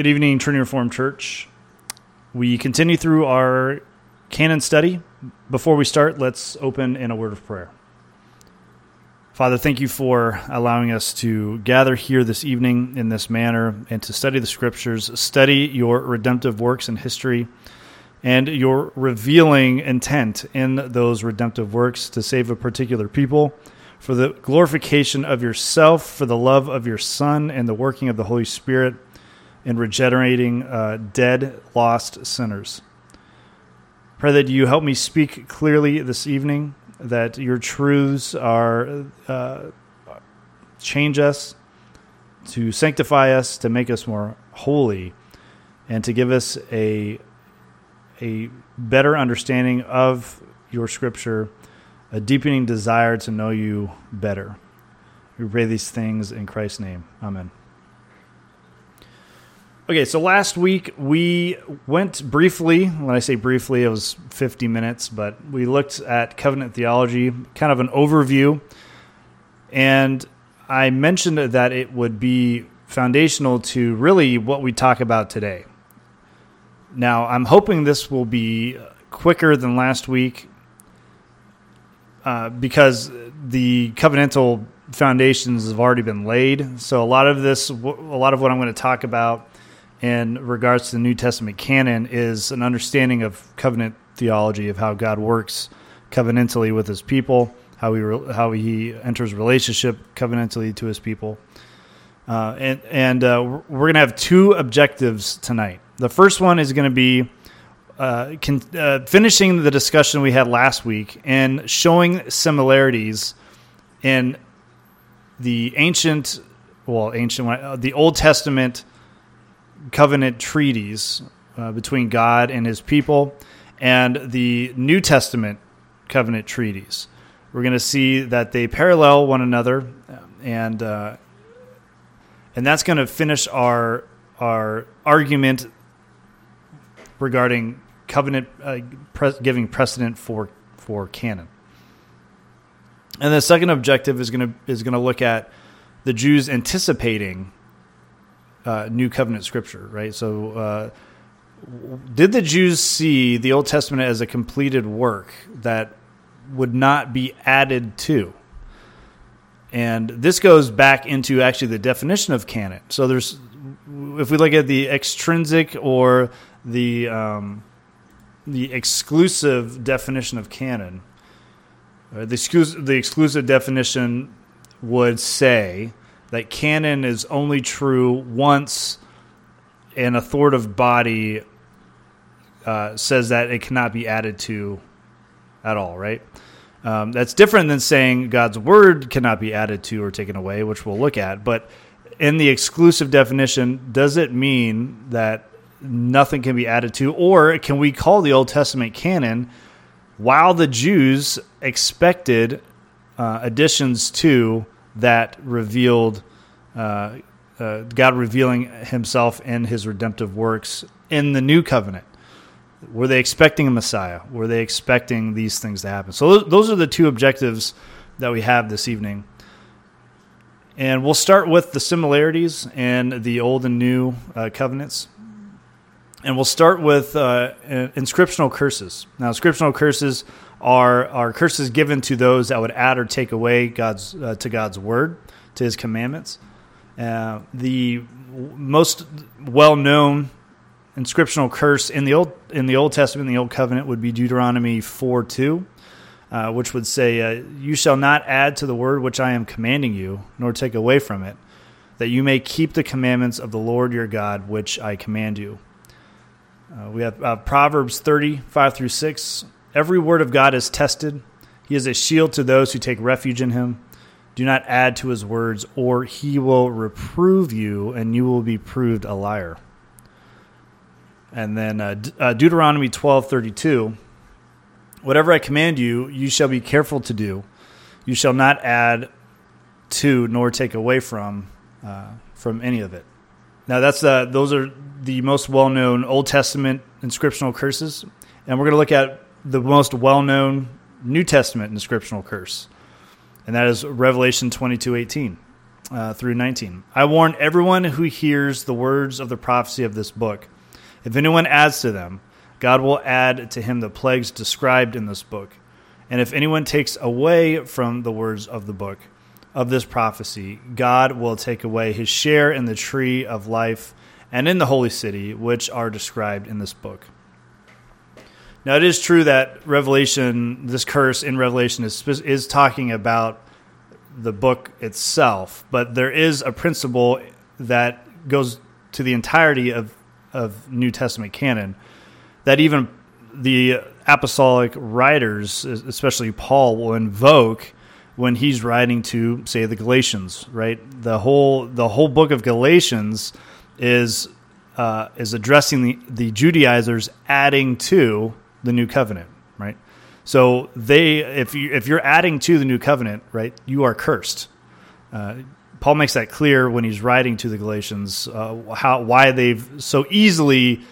Good evening, Trinity Reformed Church. We continue through our canon study. Before we start, let's open in a word of prayer. Father, thank you for allowing us to gather here this evening in this manner and to study the scriptures, study your redemptive works in history, and your revealing intent in those redemptive works to save a particular people, for the glorification of yourself, for the love of your Son, and the working of the Holy Spirit in regenerating uh, dead, lost sinners. Pray that you help me speak clearly this evening, that your truths are uh, change us, to sanctify us, to make us more holy, and to give us a a better understanding of your Scripture, a deepening desire to know you better. We pray these things in Christ's name. Amen. Okay, so last week we went briefly, when I say briefly, it was 50 minutes, but we looked at covenant theology, kind of an overview. And I mentioned that it would be foundational to really what we talk about today. Now, I'm hoping this will be quicker than last week uh, because the covenantal foundations have already been laid. So a lot of this, a lot of what I'm going to talk about in regards to the New Testament canon is an understanding of covenant theology of how God works covenantally with His people, how he re- how He enters relationship covenantally to His people, uh, and and uh, we're going to have two objectives tonight. The first one is going to be uh, con- uh, finishing the discussion we had last week and showing similarities in the ancient, well, ancient, uh, the Old Testament covenant treaties uh, between God and his people and the New Testament covenant treaties. We're going to see that they parallel one another, and uh, and that's going to finish our our argument regarding covenant uh, pre- giving precedent for for canon. And the second objective is going to is going to look at the Jews anticipating uh, New Covenant scripture, right? So, uh, did the Jews see the Old Testament as a completed work that would not be added to? And this goes back into actually the definition of canon. So, there's, if we look at the extrinsic or the um, the exclusive definition of canon, uh, the, the exclusive definition would say that canon is only true once an authoritative body uh, says that it cannot be added to at all, right? Um, that's different than saying God's word cannot be added to or taken away, which we'll look at. But in the exclusive definition, does it mean that nothing can be added to, or can we call the Old Testament canon while the Jews expected uh, additions to that revealed uh, uh, God revealing Himself in His redemptive works in the new covenant. Were they expecting a Messiah? Were they expecting these things to happen? So those are the two objectives that we have this evening. And we'll start with the similarities in the old and new uh, covenants. And we'll start with uh, inscriptional curses. Now, inscriptional curses are, are curses given to those that would add or take away God's, uh, to God's word, to his commandments. Uh, the most well-known inscriptional curse in the old in the Old Testament, in the Old Covenant, would be Deuteronomy four two, uh, which would say, uh, "You shall not add to the word which I am commanding you, nor take away from it, that you may keep the commandments of the Lord your God, which I command you." Uh, we have uh, Proverbs thirty five through six. Every word of God is tested. He is a shield to those who take refuge in Him. Do not add to his words, or he will reprove you, and you will be proved a liar. And then uh, uh, Deuteronomy twelve thirty two. Whatever I command you, you shall be careful to do. You shall not add to nor take away from uh, from any of it. Now that's uh, those are the most well known Old Testament inscriptional curses, and we're going to look at the most well known New Testament inscriptional curse and that is Revelation 22:18. uh, through 19. I warn everyone who hears the words of the prophecy of this book. If anyone adds to them, God will add to him the plagues described in this book. And if anyone takes away from the words of the book of this prophecy, God will take away his share in the tree of life and in the holy city, which are described in this book. Now, it is true that Revelation, this curse in Revelation, is, is talking about the book itself, but there is a principle that goes to the entirety of, of New Testament canon that even the apostolic writers, especially Paul, will invoke when he's writing to, say, the Galatians. Right, the whole the whole book of Galatians is uh, is addressing the, the Judaizers adding to the new covenant. Right, so they if you if you're adding to the new covenant, right, you are cursed. Uh, Paul makes that clear when he's writing to the Galatians uh, how why they've so easily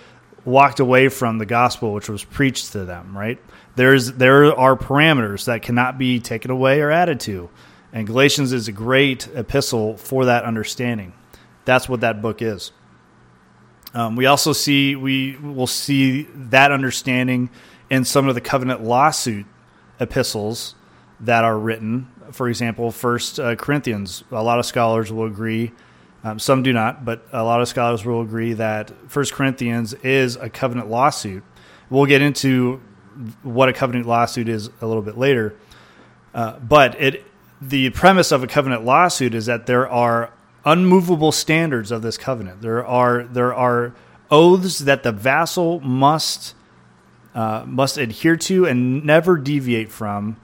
walked away from the gospel which was preached to them, right? There's there are parameters that cannot be taken away or added to. And Galatians is a great epistle for that understanding. That's what that book is. Um, we also see we will see that understanding in some of the covenant lawsuit epistles that are written. For example, First uh, Corinthians. A lot of scholars will agree um, some do not, but a lot of scholars will agree that First Corinthians is a covenant lawsuit. We'll get into what a covenant lawsuit is a little bit later, uh, but it the premise of a covenant lawsuit is that there are unmovable standards of this covenant. There are there are oaths that the vassal must uh, must adhere to and never deviate from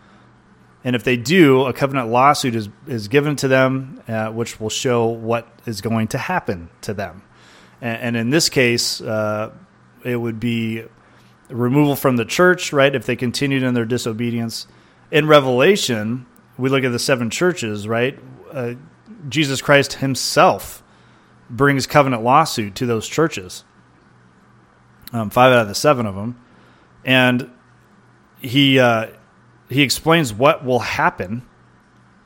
and if they do, a covenant lawsuit is, is given to them, uh, which will show what is going to happen to them. And, and in this case, uh, it would be removal from the church, right, if they continued in their disobedience. In Revelation, we look at the seven churches, right? Jesus Christ himself brings covenant lawsuit to those churches. Um, five out of the seven of them. And he uh, he explains what will happen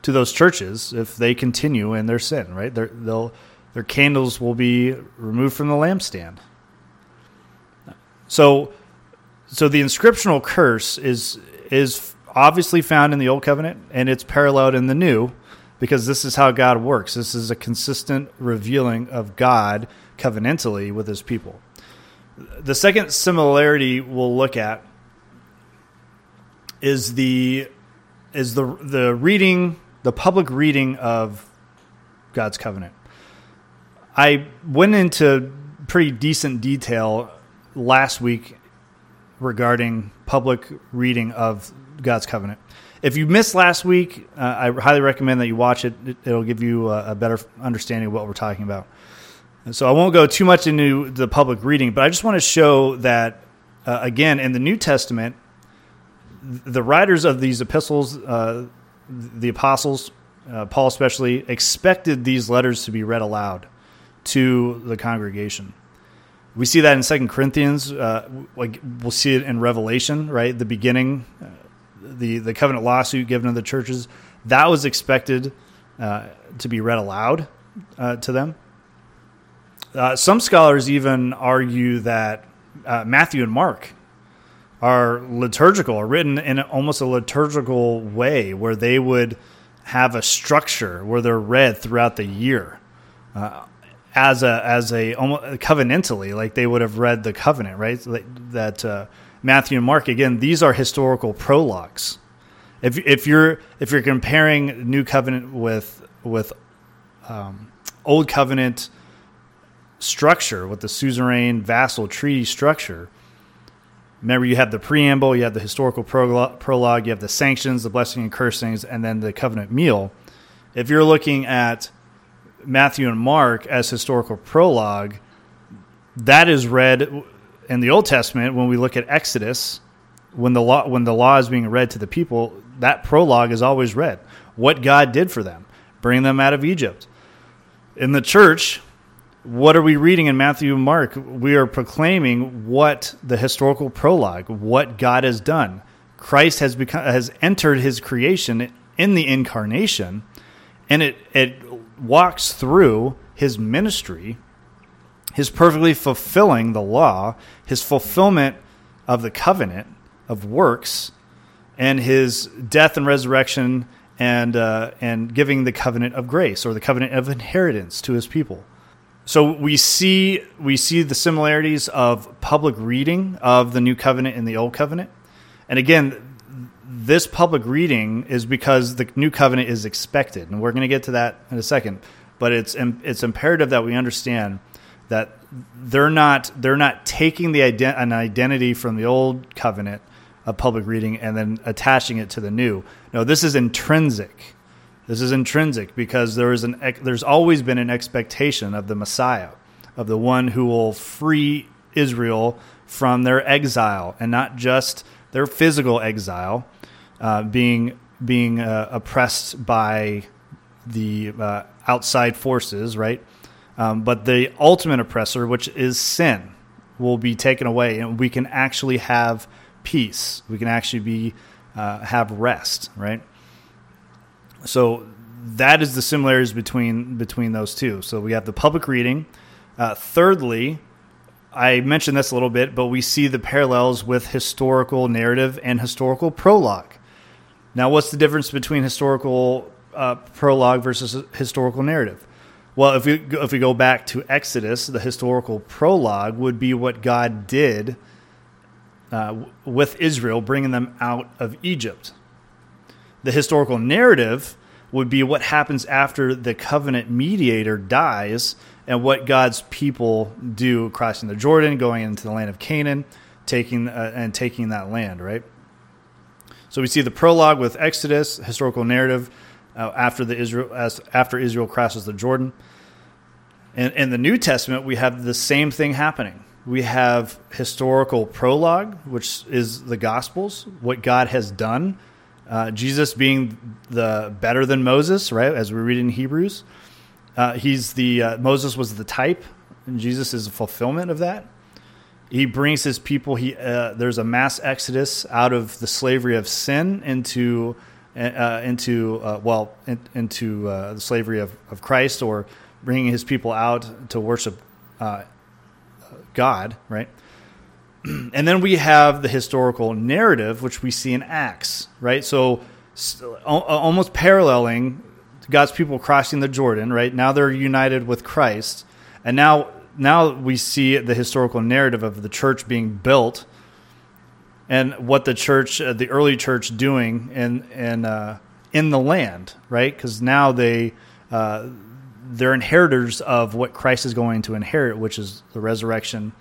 to those churches if they continue in their sin. Right, they they'll their candles will be removed from the lampstand. So, so the inscriptional curse is is obviously found in the old covenant and it's paralleled in the new because this is how God works. This is a consistent revealing of God covenantally with his people. The second similarity we'll look at is the is the the reading the public reading of God's covenant. I went into pretty decent detail last week regarding public reading of God's covenant. If you missed last week, uh, I highly recommend that you watch it. It'll give you a, a better understanding of what we're talking about. so I won't go too much into the public reading, but I just want to show that, uh, again, in the New Testament, the writers of these epistles, uh, the apostles, uh, Paul especially, expected these letters to be read aloud to the congregation. We see that in Second Corinthians. Uh, like we'll see it in Revelation, right? The beginning, uh, the the covenant lawsuit given to the churches that was expected uh, to be read aloud uh, to them. some scholars even argue that Matthew and Mark are liturgical, are written in almost a liturgical way, where they would have a structure where they're read throughout the year, uh, as a as a almost covenantally, like they would have read the covenant, right? That uh, Matthew and Mark again, these are historical prologues. If if you're if you're comparing New Covenant with with um, Old Covenant structure with the suzerain vassal treaty structure Remember, you have the preamble, you have the historical prologue, you have the sanctions, the blessing and cursings, and then the covenant meal. If you're looking at Matthew and Mark as historical prologue, that is read in the Old Testament when we look at Exodus. When the law when the law is being read to the people, that prologue is always read. What God did for them, bring them out of Egypt. In the church, what are we reading in Matthew and Mark? We are proclaiming what the historical prologue, what God has done. Christ has become has entered his creation in the incarnation, and it it walks through his ministry, his perfectly fulfilling the law, his fulfillment of the covenant of works, and his death and resurrection and uh, and giving the covenant of grace or the covenant of inheritance to his people. So we see we see the similarities of public reading of the new covenant and the old covenant. And again, this public reading is because the new covenant is expected, and we're going to get to that in a second. But it's it's imperative that we understand that they're not they're not taking the ident- an identity from the old covenant of public reading and then attaching it to the new. No, this is intrinsic. This is intrinsic because there is an there's always been an expectation of the Messiah, of the one who will free Israel from their exile and not just their physical exile, uh, being being uh, oppressed by the uh, outside forces, right? Um, but the ultimate oppressor, which is sin, will be taken away, and we can actually have peace. We can actually be uh, have rest, right? So that is the similarities between between those two. So we have the public reading. Uh, thirdly, I mentioned this a little bit, but we see the parallels with historical narrative and historical prologue. Now, what's the difference between historical uh, prologue versus historical narrative? Well, if we if we go back to Exodus, the historical prologue would be what God did uh, with Israel, bringing them out of Egypt. The historical narrative would be what happens after the covenant mediator dies and what God's people do crossing the Jordan, going into the land of Canaan, taking uh, and taking that land, right? So we see the prologue with Exodus, historical narrative uh, after the Israel as after Israel crosses the Jordan. And in the New Testament, we have the same thing happening. We have historical prologue, which is the Gospels, what God has done. Uh, Jesus being the better than Moses, right? As we read in Hebrews, uh, he's the uh, Moses was the type, and Jesus is the fulfillment of that. He brings his people. He uh, there's a mass exodus out of the slavery of sin into uh, into uh, well in, into the slavery of, of Christ, or bringing his people out to worship God, right? and then we have the historical narrative, which we see in Acts, right? So almost paralleling God's people crossing the Jordan, right? Now they're united with Christ, and now now we see the historical narrative of the church being built, and what the church, uh, the early church, doing in in uh, in the land, right? Because now they uh, they're inheritors of what Christ is going to inherit, which is the resurrection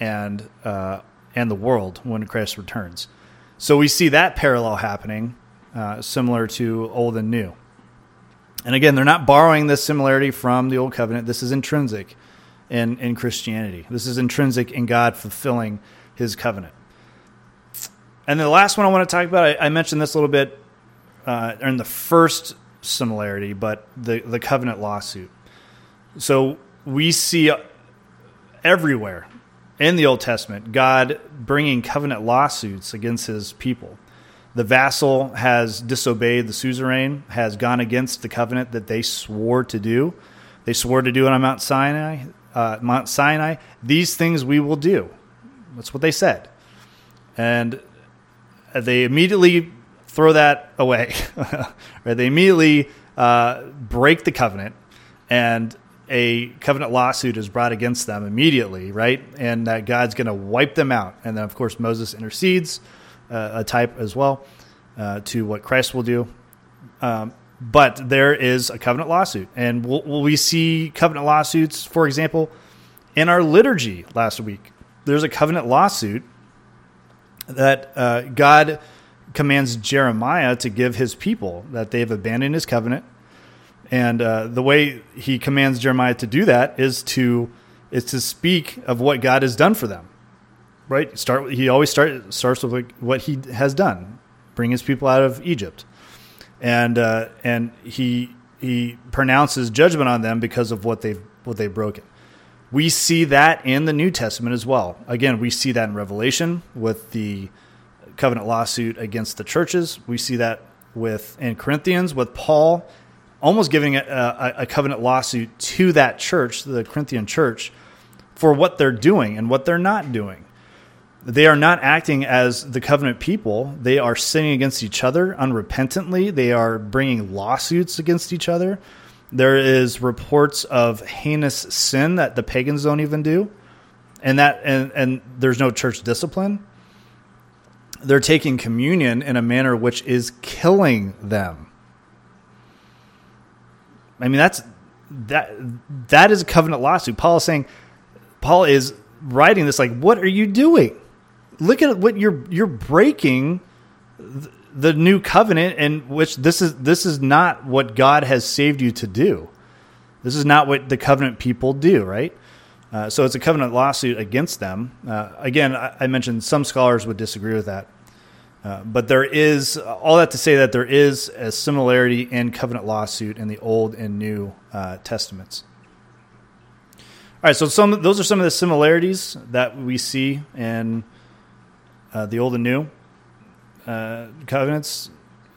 and uh, and the world when Christ returns. So we see that parallel happening, uh, similar to old and new. And again, they're not borrowing this similarity from the old covenant. This is intrinsic in in Christianity. This is intrinsic in God fulfilling His covenant. And the last one I want to talk about, I, I mentioned this a little bit uh, in the first similarity, but the the covenant lawsuit. So we see everywhere in the Old Testament God bringing covenant lawsuits against his people. The vassal has disobeyed the suzerain, has gone against the covenant that they swore to do. They swore to do it on Mount Sinai. Uh, Mount Sinai. These things we will do. That's what they said, and they immediately throw that away. right? They immediately uh, break the covenant and a covenant lawsuit is brought against them immediately, right? And that God's going to wipe them out. And then, of course, Moses intercedes, uh, a type as well, uh, to what Christ will do. Um, but there is a covenant lawsuit. And will, will we see covenant lawsuits, for example, in our liturgy last week? There's a covenant lawsuit that uh, God commands Jeremiah to give his people, that they've abandoned his covenant and uh, the way he commands Jeremiah to do that is to is to speak of what God has done for them. Right? Start. He always start starts with what he has done, bring his people out of Egypt, and uh, and he he pronounces judgment on them because of what they've what they've broken. We see that in the New Testament as well. Again, we see that in Revelation with the covenant lawsuit against the churches. We see that with in Corinthians with Paul almost giving a, a, a covenant lawsuit to that church, the Corinthian church, for what they're doing and what they're not doing. They are not acting as the covenant people. They are sinning against each other unrepentantly. They are bringing lawsuits against each other. There is reports of heinous sin that the pagans don't even do. And that and, and there's no church discipline. They're taking communion in a manner which is killing them. I mean that's that that is a covenant lawsuit. Paul is saying Paul is writing this like what are you doing? look at what you're you're breaking the new covenant in which this is this is not what God has saved you to do. This is not what the covenant people do, right? Uh, so it's a covenant lawsuit against them. Uh, again, I, I, mentioned some scholars would disagree with that, uh, but there is all that to say that there is a similarity in covenant lawsuit in the Old and New uh, Testaments. All right, so some those are some of the similarities that we see in uh, the old and new uh, covenants.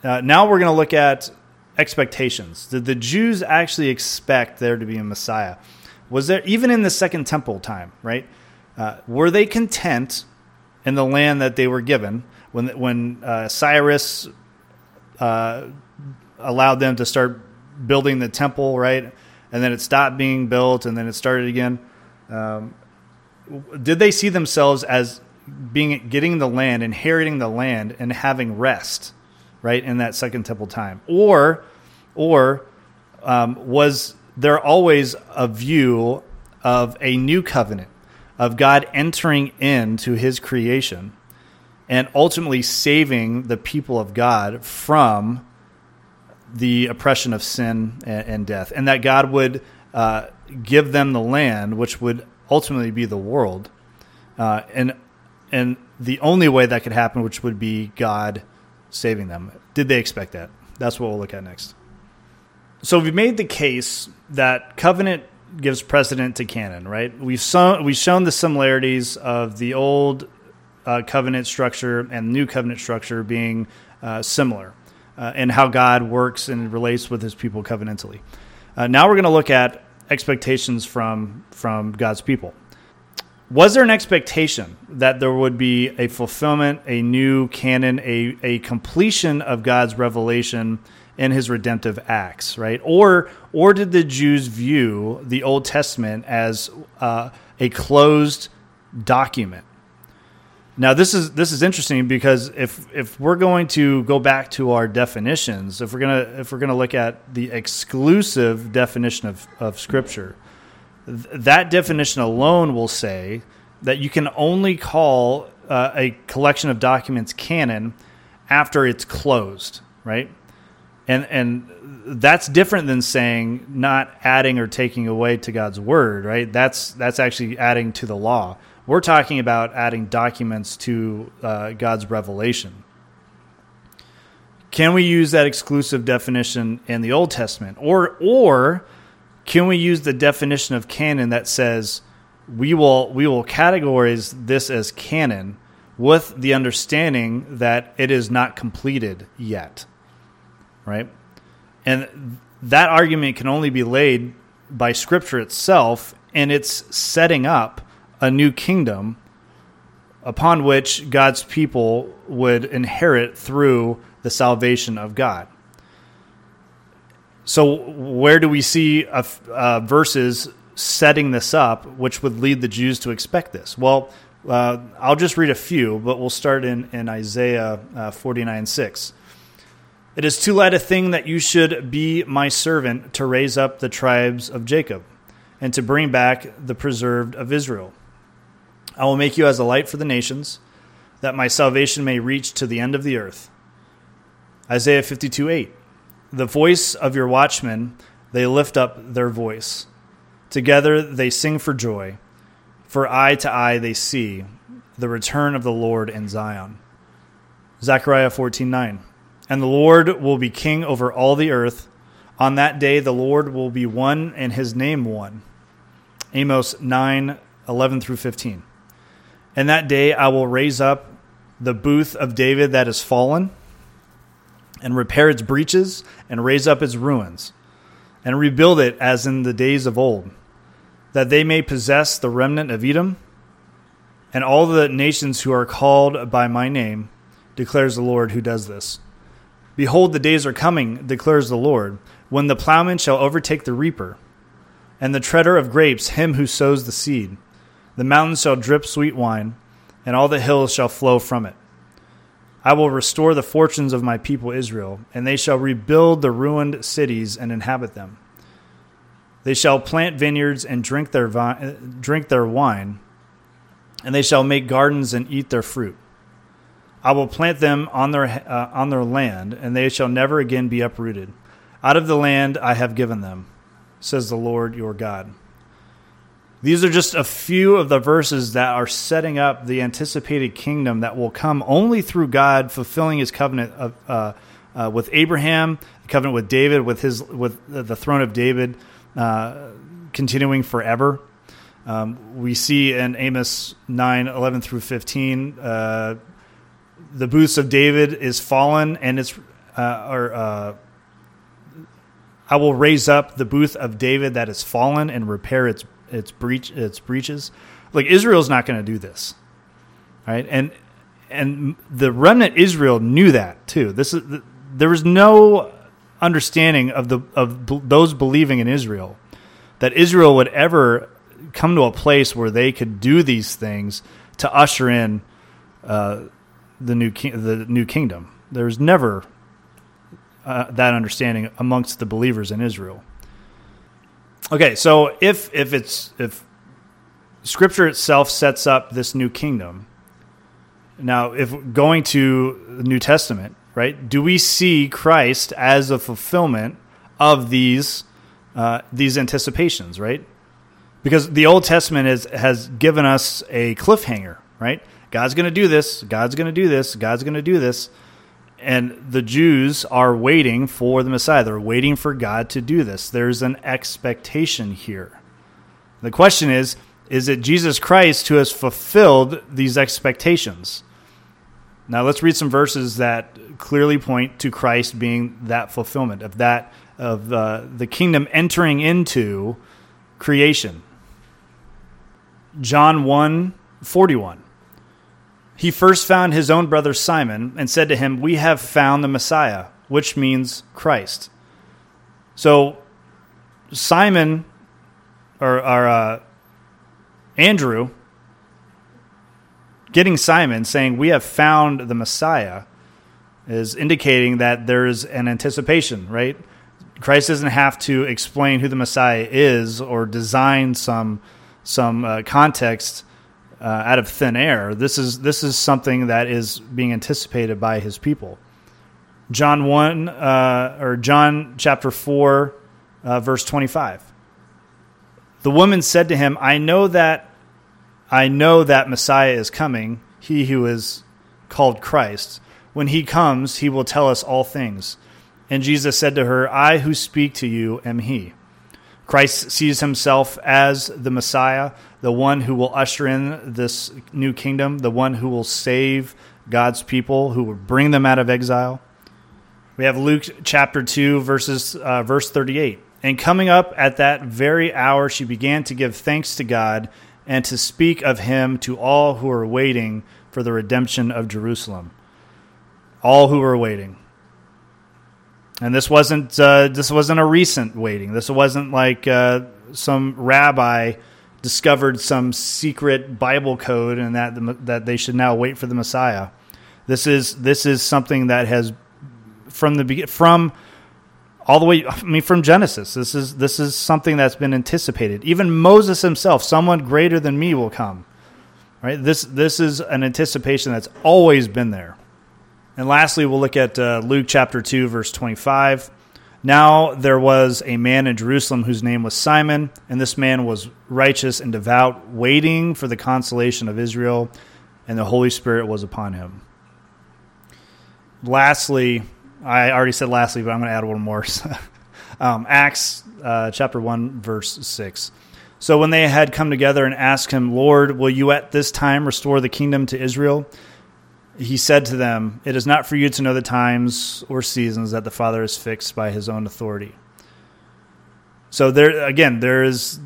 Uh, now we're going to look at expectations. Did the Jews actually expect there to be a Messiah? Was there even in the Second Temple time? Right? Uh, were they content in the land that they were given when when uh, Cyrus uh, allowed them to start building the temple? Right, and then it stopped being built, and then it started again. Um, did they see themselves as being getting the land, inheriting the land, and having rest, right in that second temple time, or or um, was there always a view of a new covenant of God entering into His creation and ultimately saving the people of God from the oppression of sin and, and death, and that God would uh, give them the land, which would ultimately be the world, uh, and and the only way that could happen, which would be God saving them. Did they expect that? That's what we'll look at next. So we've made the case that covenant gives precedent to canon, right? We've shown we've shown the similarities of the old uh, covenant structure and new covenant structure being uh, similar, uh, and how God works and relates with His people covenantally. Uh, now we're going to look at expectations from from God's people was there an expectation that there would be a fulfillment, a new canon, a, a completion of God's revelation in his redemptive acts, right? Or or did the Jews view the Old Testament as uh, a closed document? Now this is this is interesting because if if we're going to go back to our definitions, if we're gonna if we're gonna look at the exclusive definition of, of Scripture, that definition alone will say that you can only call uh, a collection of documents canon after it's closed, right? And and that's different than saying not adding or taking away to God's word, right? That's that's actually adding to the law. We're talking about adding documents to uh, God's revelation. Can we use that exclusive definition in the Old Testament, or or can we use the definition of canon that says we will we will categorize this as canon with the understanding that it is not completed yet. Right? And that argument can only be laid by scripture itself and it's setting up a new kingdom upon which God's people would inherit through the salvation of God. So where do we see uh, verses setting this up, which would lead the Jews to expect this? Well, uh, I'll just read a few, but we'll start in, in Isaiah uh, 49 6. It is too light a thing that you should be my servant to raise up the tribes of Jacob and to bring back the preserved of Israel. I will make you as a light for the nations, that my salvation may reach to the end of the earth. Isaiah 52 8. The voice of your watchmen, they lift up their voice. Together they sing for joy. For eye to eye they see the return of the Lord in Zion. Zechariah 14:9. And the Lord will be king over all the earth. On that day the Lord will be one and his name one. Amos 9:11 through 15. And that day I will raise up the booth of David that is fallen and repair its breaches and raise up its ruins. and rebuild it as in the days of old, that they may possess the remnant of Edom and all the nations who are called by my name, declares the Lord who does this. Behold, the days are coming, declares the Lord, when the plowman shall overtake the reaper, and the treader of grapes him who sows the seed. The mountains shall drip sweet wine, and all the hills shall flow from it. I will restore the fortunes of my people Israel, and they shall rebuild the ruined cities and inhabit them. They shall plant vineyards and drink their, vi- drink their wine, and they shall make gardens and eat their fruit. I will plant them on their, uh, on their land, and they shall never again be uprooted. Out of the land I have given them, says the Lord your God. These are just a few of the verses that are setting up the anticipated kingdom that will come only through God fulfilling His covenant of, uh, uh, with Abraham, the covenant with David, with his with the throne of David uh, continuing forever. Um, we see in Amos 9, 11 through 15, uh, the booths of David is fallen, and it's uh, or uh, I will raise up the booth of David that is fallen and repair its its breach its breaches. Like Israel's not going to do this, right? And and the remnant Israel knew that too. This is there was no understanding of the of those believing in Israel that Israel would ever come to a place where they could do these things to usher in uh, the new ki- the new kingdom. There's never uh, that understanding amongst the believers in Israel. Okay, so if if it's if Scripture itself sets up this new kingdom, now if going to the New Testament, right? Do we see Christ as a fulfillment of these uh, these anticipations, right? Because the Old Testament is, has given us a cliffhanger, right? God's going to do this. God's going to do this. God's going to do this and the Jews are waiting for the Messiah. They're waiting for God to do this. There's an expectation here. The question is is it Jesus Christ who has fulfilled these expectations? Now let's read some verses that clearly point to Christ being that fulfillment of that of uh, the kingdom entering into creation. John 1 41 he first found his own brother Simon and said to him, We have found the Messiah, which means Christ. So, Simon, or, or uh, Andrew, getting Simon saying, We have found the Messiah, is indicating that there is an anticipation, right? Christ doesn't have to explain who the Messiah is or design some some uh, context uh, out of thin air. This is this is something that is being anticipated by his people. John one uh, or John chapter four, uh, verse twenty five. The woman said to him, "I know that, I know that Messiah is coming. He who is called Christ. When he comes, he will tell us all things." And Jesus said to her, "I who speak to you am he." Christ sees himself as the Messiah, the one who will usher in this new kingdom, the one who will save God's people, who will bring them out of exile. We have Luke chapter 2, verses, uh, verse 38. And coming up at that very hour, she began to give thanks to God and to speak of him to all who are waiting for the redemption of Jerusalem. All who are waiting. And this wasn't uh, this wasn't a recent waiting. This wasn't like uh, some rabbi discovered some secret Bible code and that that they should now wait for the Messiah. This is this is something that has from the from all the way I mean from Genesis. This is this is something that's been anticipated. Even Moses himself, someone greater than me will come. Right? This this is an anticipation that's always been there. And lastly, we'll look at uh, Luke chapter 2, verse 25. Now there was a man in Jerusalem whose name was Simon, and this man was righteous and devout, waiting for the consolation of Israel, and the Holy Spirit was upon him. Lastly, I already said lastly, but I'm going to add little more. um, Acts uh, chapter 1, verse 6. So when they had come together and asked him, Lord, will you at this time restore the kingdom to Israel? He said to them, It is not for you to know the times or seasons that the Father has fixed by his own authority. So there again, there is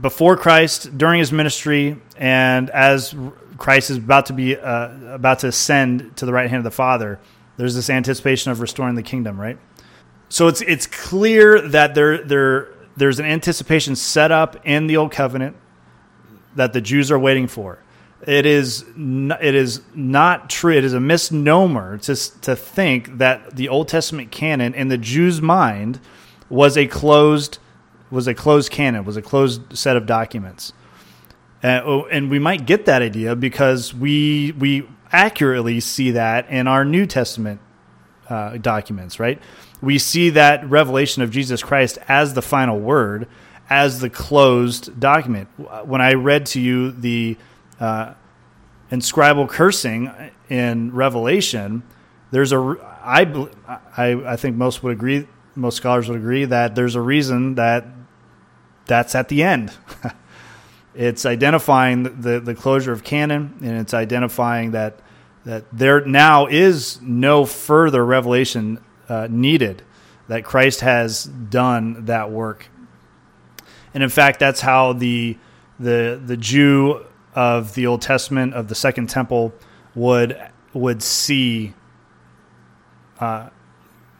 before Christ, during his ministry, and as Christ is about to be uh, about to ascend to the right hand of the Father, there's this anticipation of restoring the kingdom, right? So it's it's clear that there there there's an anticipation set up in the old covenant that the Jews are waiting for. It is it is not true. It is a misnomer to to think that the Old Testament canon in the Jews' mind was a closed was a closed canon, was a closed set of documents. Uh, oh, and we might get that idea because we we accurately see that in our New Testament uh, documents, right? We see that revelation of Jesus Christ as the final word, as the closed document. When I read to you the uh, cursing in Revelation, there's a I, I I think most would agree, most scholars would agree that there's a reason that that's at the end. it's identifying the, the closure of canon, and it's identifying that that there now is no further revelation uh, needed. That Christ has done that work, and in fact, that's how the the the Jew of the Old Testament of the Second Temple would would see uh,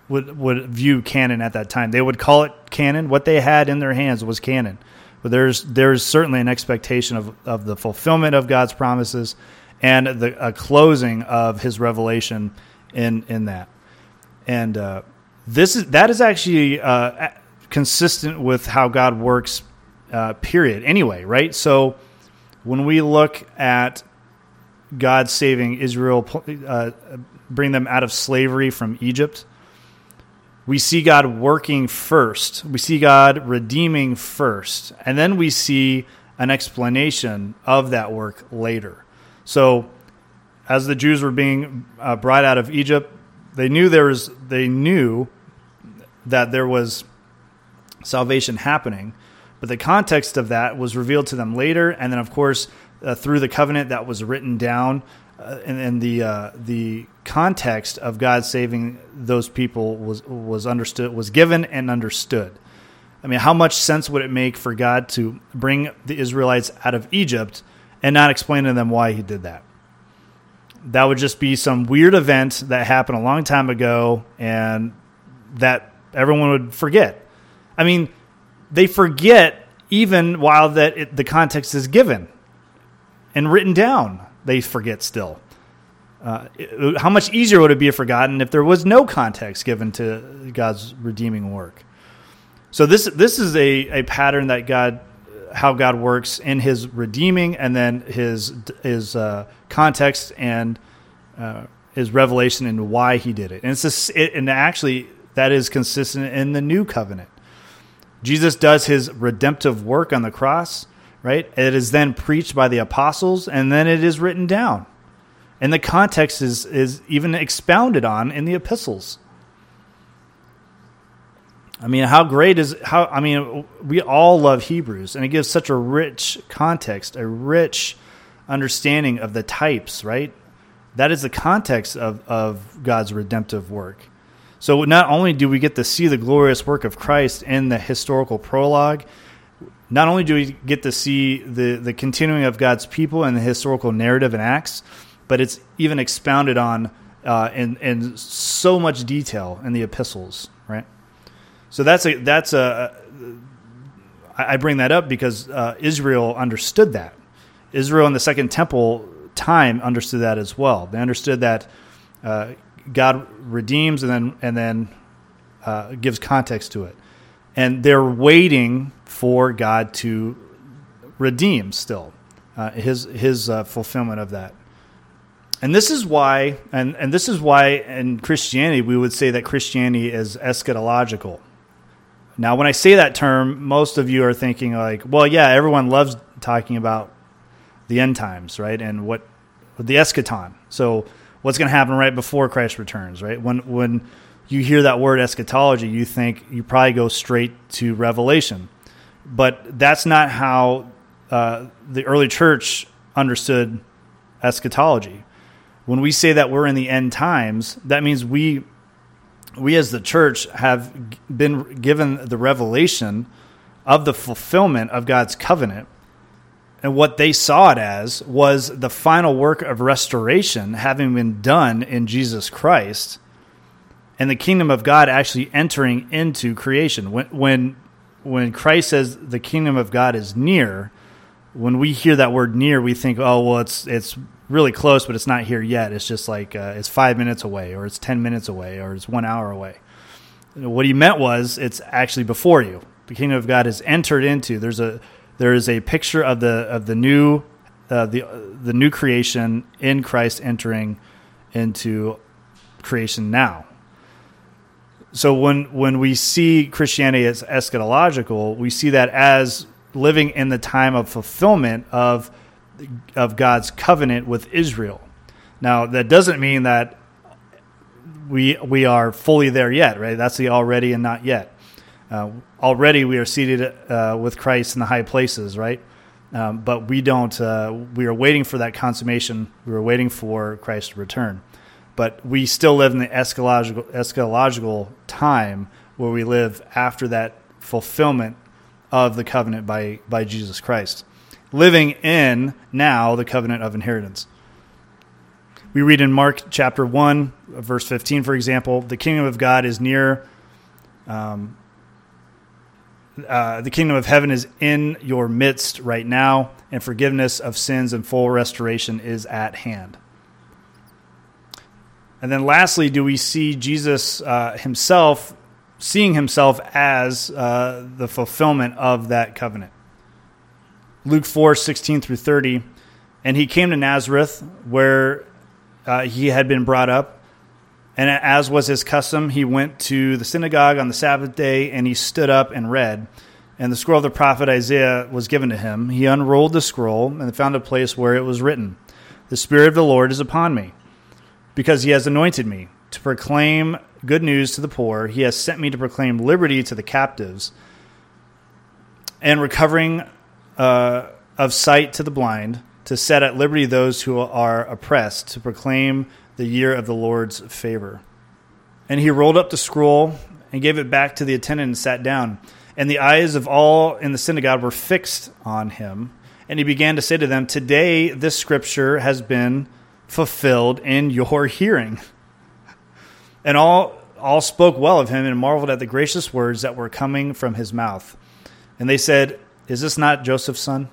would would view canon at that time. They would call it canon. What they had in their hands was canon. But there's there's certainly an expectation of, of the fulfillment of God's promises and the a closing of His revelation in in that. And uh, this is that is actually uh, consistent with how God works. Uh, period. Anyway, right? So when we look at God saving Israel, uh, bring them out of slavery from Egypt we see God working first. We see God redeeming first. And then we see an explanation of that work later. So, as the Jews were being uh, brought out of Egypt, they knew there was they knew that there was salvation happening, but the context of that was revealed to them later, and then of course uh, through the covenant that was written down uh, and, and, the uh, the context of God saving those people was was understood was given and understood. I mean, how much sense would it make for God to bring the Israelites out of Egypt and not explain to them why He did that? That would just be some weird event that happened a long time ago, and that everyone would forget. I mean, they forget even while that it, the context is given and written down they forget still. Uh, how much easier would it be forgotten if there was no context given to God's redeeming work? So this this is a, a pattern that God, how God works in His redeeming, and then His His uh, context and uh, His revelation and why He did it. And it's a, it, and actually that is consistent in the New Covenant. Jesus does His redemptive work on the cross right? It is then preached by the apostles and then it is written down. And the context is, is even expounded on in the epistles. I mean, how great is how? I mean, we all love Hebrews, and it gives such a rich context, a rich understanding of the types, right? That is the context of, of God's redemptive work. So, not only do we get to see the glorious work of Christ in the historical prologue, not only do we get to see the, the continuing of God's people and the historical narrative and Acts, but it's even expounded on uh, in, in so much detail in the epistles, right? So that's a that's a I bring that up because uh, Israel understood that. Israel in the Second Temple time understood that as well. They understood that uh, God redeems and then and then uh, gives context to it, and they're waiting for God to redeem still uh, his his uh, fulfillment of that. And this is why, and, and this is why in Christianity we would say that Christianity is eschatological. Now, when I say that term, most of you are thinking like, well, yeah, everyone loves talking about the end times, right? And what the eschaton. So, what's going to happen right before Christ returns, right? When when you hear that word eschatology, you think you probably go straight to Revelation but that's not how uh, the early church understood eschatology. When we say that we're in the end times, that means we we as the church have been given the revelation of the fulfillment of God's covenant. And what they saw it as was the final work of restoration having been done in Jesus Christ and the kingdom of God actually entering into creation. When, when, when Christ says the kingdom of God is near, when we hear that word near, we think, oh, well, it's, it's really close, but it's not here yet. It's just like uh, it's five minutes away, or it's 10 minutes away, or it's one hour away. What he meant was it's actually before you. The kingdom of God has entered into. There's a there is a picture of the of the new uh, the the new creation in Christ entering into creation now. So when when we see Christianity as eschatological, we see that as living in the time of fulfillment of of God's covenant with Israel. Now, that doesn't mean that we we are fully there yet, right? That's the already and not yet. Uh, already we are seated uh, with Christ in the high places, right? Um, but we don't. Uh, we are waiting for that consummation. We are waiting for Christ to return. But we still live in the eschatological, eschatological time where we live after that fulfillment of the covenant by by Jesus Christ living in now the covenant of inheritance. We read in Mark chapter 1, verse 15, for example, the kingdom of God is near. Um, uh, the kingdom of heaven is in your midst right now, and forgiveness of sins and full restoration is at hand. And then, lastly, do we see Jesus uh, himself seeing himself as uh, the fulfillment of that covenant? Luke 4 16 through 30. And he came to Nazareth, where uh, he had been brought up. And as was his custom, he went to the synagogue on the Sabbath day and he stood up and read. And the scroll of the prophet Isaiah was given to him. He unrolled the scroll and found a place where it was written The Spirit of the Lord is upon me, because he has anointed me to proclaim good news to the poor. He has sent me to proclaim liberty to the captives and recovering uh, of sight to the blind, to set at liberty those who are oppressed, to proclaim the year of the Lord's favor. And he rolled up the scroll and gave it back to the attendant and sat down. And the eyes of all in the synagogue were fixed on him. And he began to say to them, Today this scripture has been fulfilled in your hearing. And all, all spoke well of him and marveled at the gracious words that were coming from his mouth. And they said, is this not Joseph's son?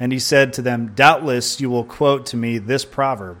And he said to them, Doubtless you will quote to me this proverb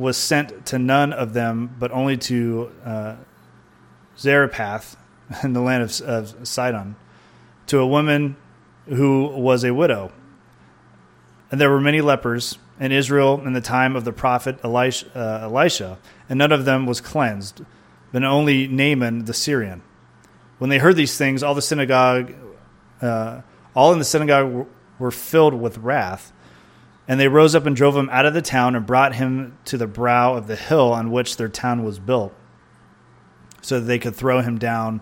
was sent to none of them, but only to uh, Zarephath in the land of, of Sidon, to a woman who was a widow. And there were many lepers in Israel in the time of the prophet Elisha, uh, Elisha, and none of them was cleansed, but only Naaman the Syrian. When they heard these things, all the synagogue uh, all in the synagogue were filled with wrath. And they rose up and drove him out of the town and brought him to the brow of the hill on which their town was built, so that they could throw him down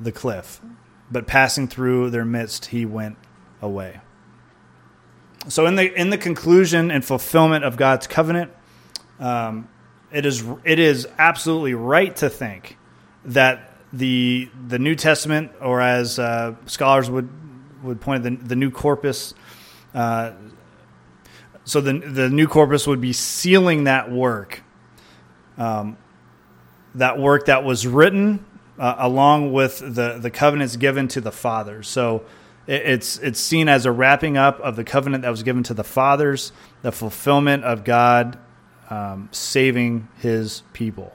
the cliff. But passing through their midst, he went away. So, in the in the conclusion and fulfillment of God's covenant, um, it is it is absolutely right to think that the the New Testament, or as uh, scholars would would point the, the new corpus. Uh, so the the new corpus would be sealing that work, um, that work that was written uh, along with the the covenants given to the fathers. So it, it's it's seen as a wrapping up of the covenant that was given to the fathers, the fulfillment of God um, saving His people.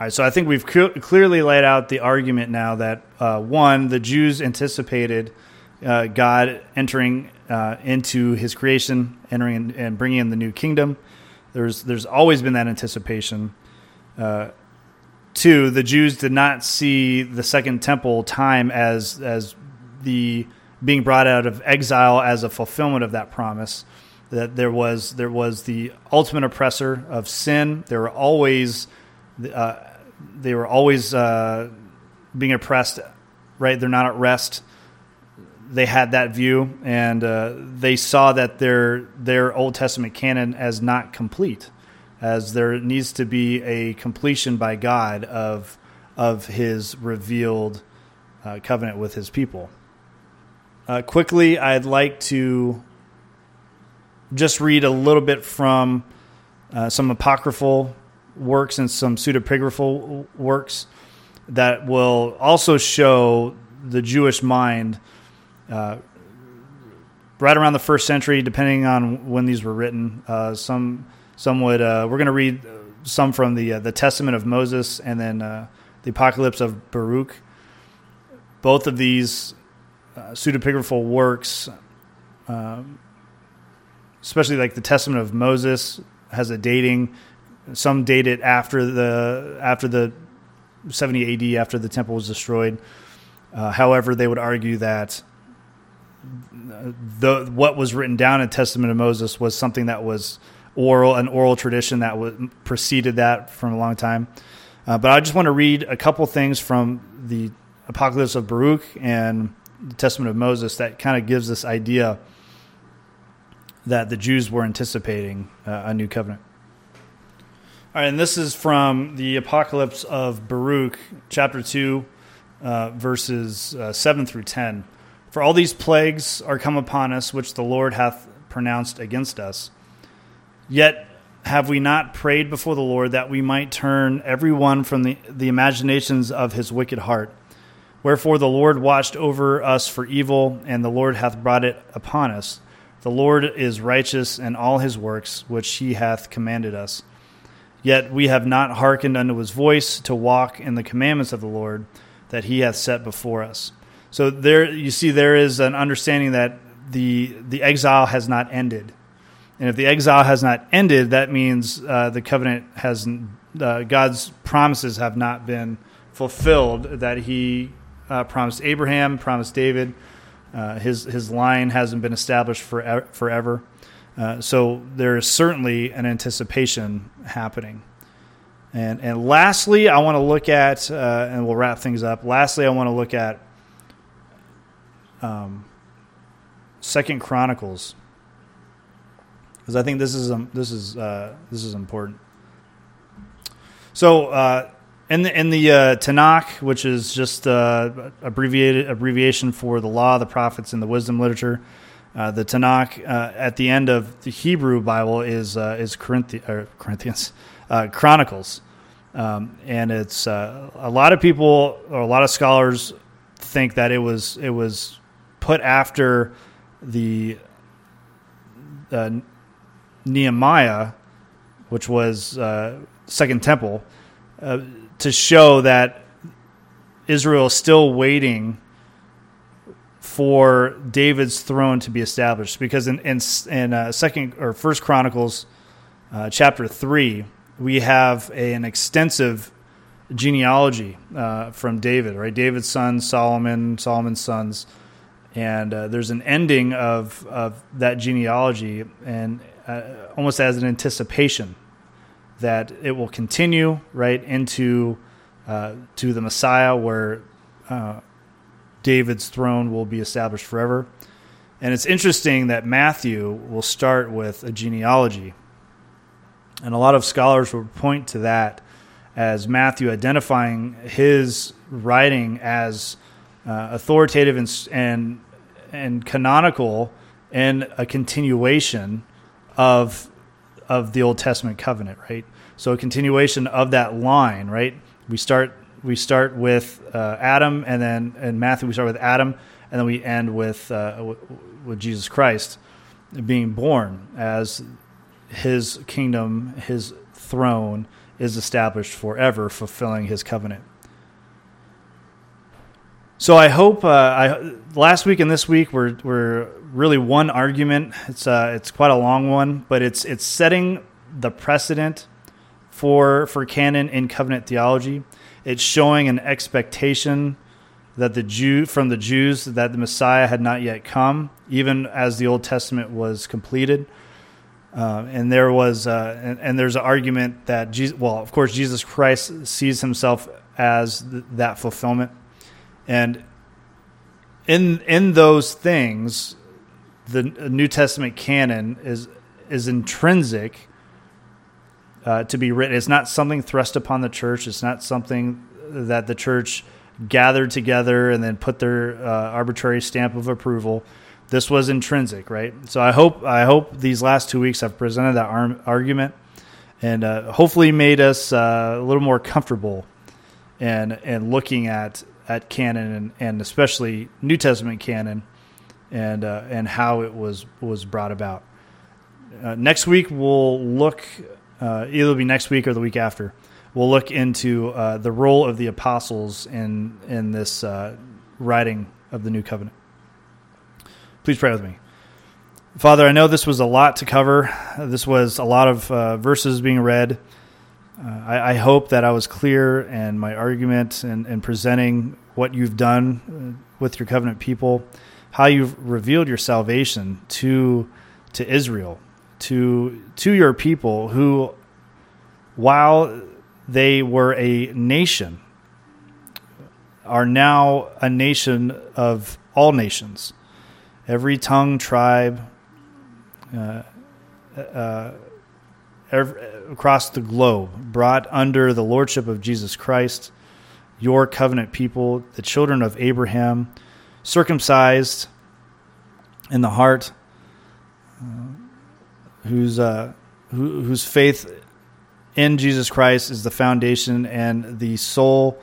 All right, so I think we've clearly laid out the argument now that uh, one, the Jews anticipated uh, God entering uh, into His creation, entering in, and bringing in the new kingdom. There's there's always been that anticipation. Uh, two, the Jews did not see the second temple time as as the being brought out of exile as a fulfillment of that promise. That there was there was the ultimate oppressor of sin. There were always uh, they were always uh, being oppressed. Right, they're not at rest. They had that view, and uh, they saw that their their Old Testament canon as not complete as there needs to be a completion by God of of His revealed uh, covenant with His people. Uh, quickly, I'd like to just read a little bit from uh, some apocryphal works and some pseudepigraphal works that will also show the Jewish mind uh, right around the first century, depending on when these were written. Uh, some some would. Uh, we're going to read some from the uh, the Testament of Moses and then uh, the Apocalypse of Baruch. Both of these pseudepigraphal works, um, especially like the Testament of Moses, has a dating. Some date it after the after the 70 AD, after the temple was destroyed. Uh, however, they would argue that the what was written down in Testament of Moses was something that was oral an oral tradition that was preceded that from a long time. Uh, but I just want to read a couple things from the Apocalypse of Baruch and the Testament of Moses that kind of gives this idea that the Jews were anticipating uh, a new covenant. All right, and this is from the Apocalypse of Baruch, chapter 2, uh, verses uh, 7 through 10. For all these plagues are come upon us, which the Lord hath pronounced against us Yet have we not prayed before the Lord that we might turn every one from the, the imaginations of his wicked heart? Wherefore the Lord watched over us for evil, and the Lord hath brought it upon us. The Lord is righteous in all his works which he hath commanded us. Yet we have not hearkened unto his voice to walk in the commandments of the Lord that he hath set before us. So there you see there is an understanding that the the exile has not ended. And if the exile has not ended, that means uh, the covenant has uh, God's promises have not been fulfilled. That He uh, promised Abraham, promised David. Uh, his his line hasn't been established forever. forever. Uh, so there is certainly an anticipation happening. And and lastly, I want to look at, uh, and we'll wrap things up. Lastly, I want to look at um, Second Chronicles because I think this is um, this is uh, this is important. So uh, in the in the uh, Tanakh, which is just uh, abbreviated abbreviation for the law, the prophets, and the wisdom literature, uh, the Tanakh uh, at the end of the Hebrew Bible is is Corinthi- Corinthians Chronicles, um, and it's a lot of people or a lot of scholars think that it was it was put after the uh, Nehemiah, which was uh, Second Temple, uh, to show that Israel is still waiting for David's throne to be established. Because in in, in uh, Second or First Chronicles, uh, chapter three, we have a, an extensive genealogy uh, from David. Right, David's son Solomon, Solomon's sons and uh, there's an ending of of that genealogy, and uh, almost as an anticipation that it will continue right into uh, to the Messiah, where uh, David's throne will be established forever. And it's interesting that Matthew will start with a genealogy, and a lot of scholars will point to that as Matthew identifying his writing as uh, authoritative and, and and canonical and a continuation of of the Old Testament covenant, right? So a continuation of that line, right? We start we start with uh, Adam, and then in Matthew we start with Adam, and then we end with uh, with Jesus Christ being born as His kingdom, His throne is established forever, fulfilling His covenant. So I hope uh, I last week and this week were were really one argument. It's uh, it's quite a long one, but it's it's setting the precedent for for canon in covenant theology. it's showing an expectation that the Jew from the Jews that the Messiah had not yet come, even as the Old Testament was completed. Uh, and there was, uh, and, and, there's an argument that Jesus, well, of course, Jesus Christ sees himself as th- that fulfillment, and in in those things, the New Testament canon is is intrinsic uh, to be written. It's not something thrust upon the church. It's not something that the church gathered together and then put their uh, arbitrary stamp of approval. This was intrinsic, right? So I hope I hope these last two weeks I've presented that ar- argument and uh, hopefully made us uh, a little more comfortable and and looking at at canon and, and especially New Testament canon and uh, and how it was was brought about. Uh, next week we'll look uh, either be next week or the week after we'll look into uh, the role of the apostles in in this uh, writing of the new covenant. Please pray with me. Father, I know this was a lot to cover. This was a lot of uh, verses being read. Uh, I, I, hope that I was clear and my argument and, and presenting what you've done uh, with your covenant people, how you've revealed your salvation to to Israel, to to your people who, while they were a nation, are now a nation of all nations. Every tongue, tribe, uh, uh, every, across the globe, brought under the lordship of Jesus Christ, your covenant people, the children of Abraham, circumcised in the heart, uh, whose, uh, who, whose faith in Jesus Christ is the foundation and the sole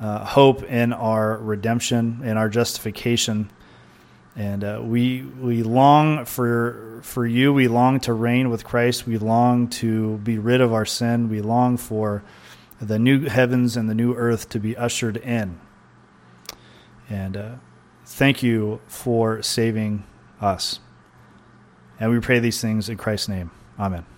uh, hope in our redemption and our justification. And uh, we we long for for you. We long to reign with Christ. We long to be rid of our sin. We long for the new heavens and the new earth to be ushered in. And uh, thank you for saving us. And we pray these things in Christ's name. Amen.